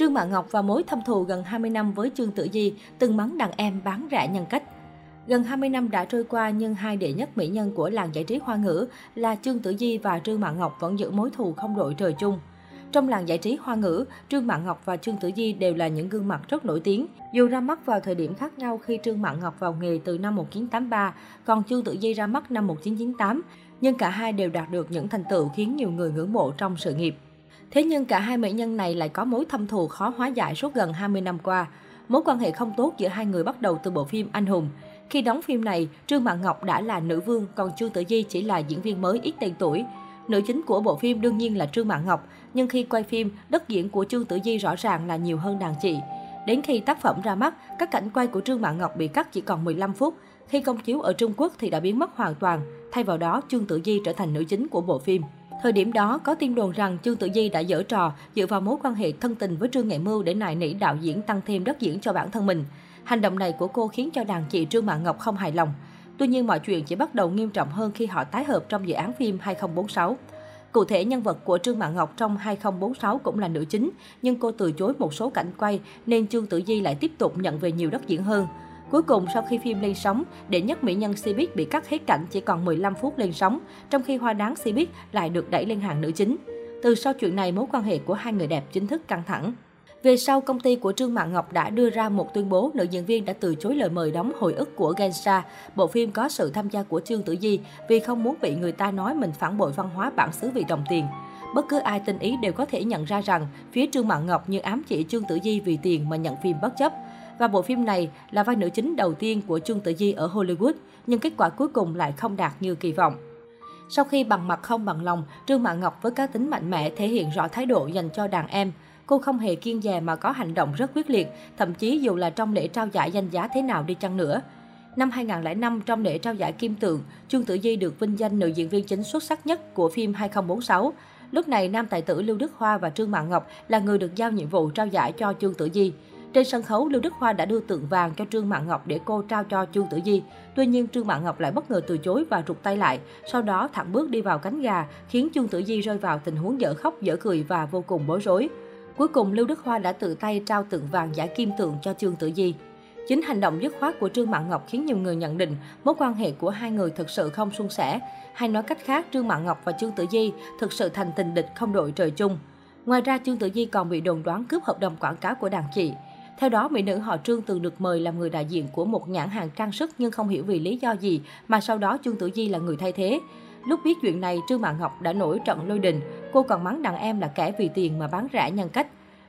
Trương Mạn Ngọc và mối thâm thù gần 20 năm với Trương Tử Di, từng mắng đàn em bán rẻ nhân cách. Gần 20 năm đã trôi qua nhưng hai đệ nhất mỹ nhân của làng giải trí hoa ngữ là Trương Tử Di và Trương Mạn Ngọc vẫn giữ mối thù không đội trời chung. Trong làng giải trí hoa ngữ, Trương Mạn Ngọc và Trương Tử Di đều là những gương mặt rất nổi tiếng. Dù ra mắt vào thời điểm khác nhau khi Trương Mạn Ngọc vào nghề từ năm 1983, còn Trương Tử Di ra mắt năm 1998, nhưng cả hai đều đạt được những thành tựu khiến nhiều người ngưỡng mộ trong sự nghiệp. Thế nhưng cả hai mỹ nhân này lại có mối thâm thù khó hóa giải suốt gần 20 năm qua. Mối quan hệ không tốt giữa hai người bắt đầu từ bộ phim Anh Hùng. Khi đóng phim này, Trương Mạn Ngọc đã là nữ vương, còn Trương Tử Di chỉ là diễn viên mới ít tên tuổi. Nữ chính của bộ phim đương nhiên là Trương Mạn Ngọc, nhưng khi quay phim, đất diễn của Trương Tử Di rõ ràng là nhiều hơn đàn chị. Đến khi tác phẩm ra mắt, các cảnh quay của Trương Mạn Ngọc bị cắt chỉ còn 15 phút. Khi công chiếu ở Trung Quốc thì đã biến mất hoàn toàn, thay vào đó Trương Tử Di trở thành nữ chính của bộ phim. Thời điểm đó, có tin đồn rằng Trương Tử Di đã dở trò dựa vào mối quan hệ thân tình với Trương Nghệ Mưu để nài nỉ đạo diễn tăng thêm đất diễn cho bản thân mình. Hành động này của cô khiến cho đàn chị Trương Mạng Ngọc không hài lòng. Tuy nhiên mọi chuyện chỉ bắt đầu nghiêm trọng hơn khi họ tái hợp trong dự án phim 2046. Cụ thể, nhân vật của Trương Mạng Ngọc trong 2046 cũng là nữ chính, nhưng cô từ chối một số cảnh quay nên Trương Tử Di lại tiếp tục nhận về nhiều đất diễn hơn. Cuối cùng, sau khi phim lên sóng, đệ nhất mỹ nhân Cbiz bị cắt hết cảnh chỉ còn 15 phút lên sóng, trong khi hoa đáng Cbiz lại được đẩy lên hàng nữ chính. Từ sau chuyện này, mối quan hệ của hai người đẹp chính thức căng thẳng. Về sau, công ty của Trương Mạn Ngọc đã đưa ra một tuyên bố nữ diễn viên đã từ chối lời mời đóng hồi ức của Gensha. Bộ phim có sự tham gia của Trương Tử Di vì không muốn bị người ta nói mình phản bội văn hóa bản xứ vì đồng tiền. Bất cứ ai tinh ý đều có thể nhận ra rằng phía Trương Mạn Ngọc như ám chỉ Trương Tử Di vì tiền mà nhận phim bất chấp. Và bộ phim này là vai nữ chính đầu tiên của Trương Tử Di ở Hollywood, nhưng kết quả cuối cùng lại không đạt như kỳ vọng. Sau khi bằng mặt không bằng lòng, Trương Mạn Ngọc với cá tính mạnh mẽ thể hiện rõ thái độ dành cho đàn em. Cô không hề kiên dè mà có hành động rất quyết liệt, thậm chí dù là trong lễ trao giải danh giá thế nào đi chăng nữa. Năm 2005, trong lễ trao giải Kim Tượng, Trương Tử Di được vinh danh nữ diễn viên chính xuất sắc nhất của phim 2046. Lúc này, nam tài tử Lưu Đức Hoa và Trương Mạn Ngọc là người được giao nhiệm vụ trao giải cho Trương Tử Di. Trên sân khấu, Lưu Đức Hoa đã đưa tượng vàng cho Trương Mạn Ngọc để cô trao cho Chu Tử Di. Tuy nhiên, Trương Mạn Ngọc lại bất ngờ từ chối và rụt tay lại. Sau đó, thẳng bước đi vào cánh gà, khiến Chu Tử Di rơi vào tình huống dở khóc dở cười và vô cùng bối rối. Cuối cùng, Lưu Đức Hoa đã tự tay trao tượng vàng giải kim tượng cho Trương Tử Di. Chính hành động dứt khoát của Trương Mạn Ngọc khiến nhiều người nhận định mối quan hệ của hai người thực sự không suôn sẻ. Hay nói cách khác, Trương Mạn Ngọc và Trương Tử Di thực sự thành tình địch không đội trời chung. Ngoài ra, Trương Tử Di còn bị đồn đoán cướp hợp đồng quảng cáo của đàn chị. Theo đó, mỹ nữ họ Trương từng được mời làm người đại diện của một nhãn hàng trang sức nhưng không hiểu vì lý do gì mà sau đó Trương Tử Di là người thay thế. Lúc biết chuyện này, Trương Mạn Ngọc đã nổi trận lôi đình. Cô còn mắng đàn em là kẻ vì tiền mà bán rẻ nhân cách.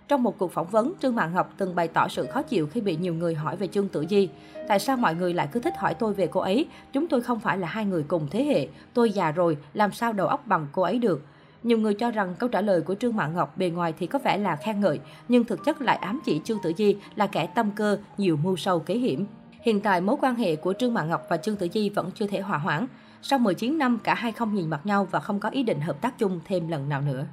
Trong một cuộc phỏng vấn, Trương Mạn Ngọc từng bày tỏ sự khó chịu khi bị nhiều người hỏi về Trương Tử Di. Tại sao mọi người lại cứ thích hỏi tôi về cô ấy? Chúng tôi không phải là hai người cùng thế hệ. Tôi già rồi, làm sao đầu óc bằng cô ấy được? Nhiều người cho rằng câu trả lời của Trương Mạn Ngọc bề ngoài thì có vẻ là khen ngợi, nhưng thực chất lại ám chỉ Trương Tử Di là kẻ tâm cơ, nhiều mưu sâu kế hiểm. Hiện tại, mối quan hệ của Trương Mạn Ngọc và Trương Tử Di vẫn chưa thể hòa hoãn. Sau 19 năm, cả hai không nhìn mặt nhau và không có ý định hợp tác chung thêm lần nào nữa.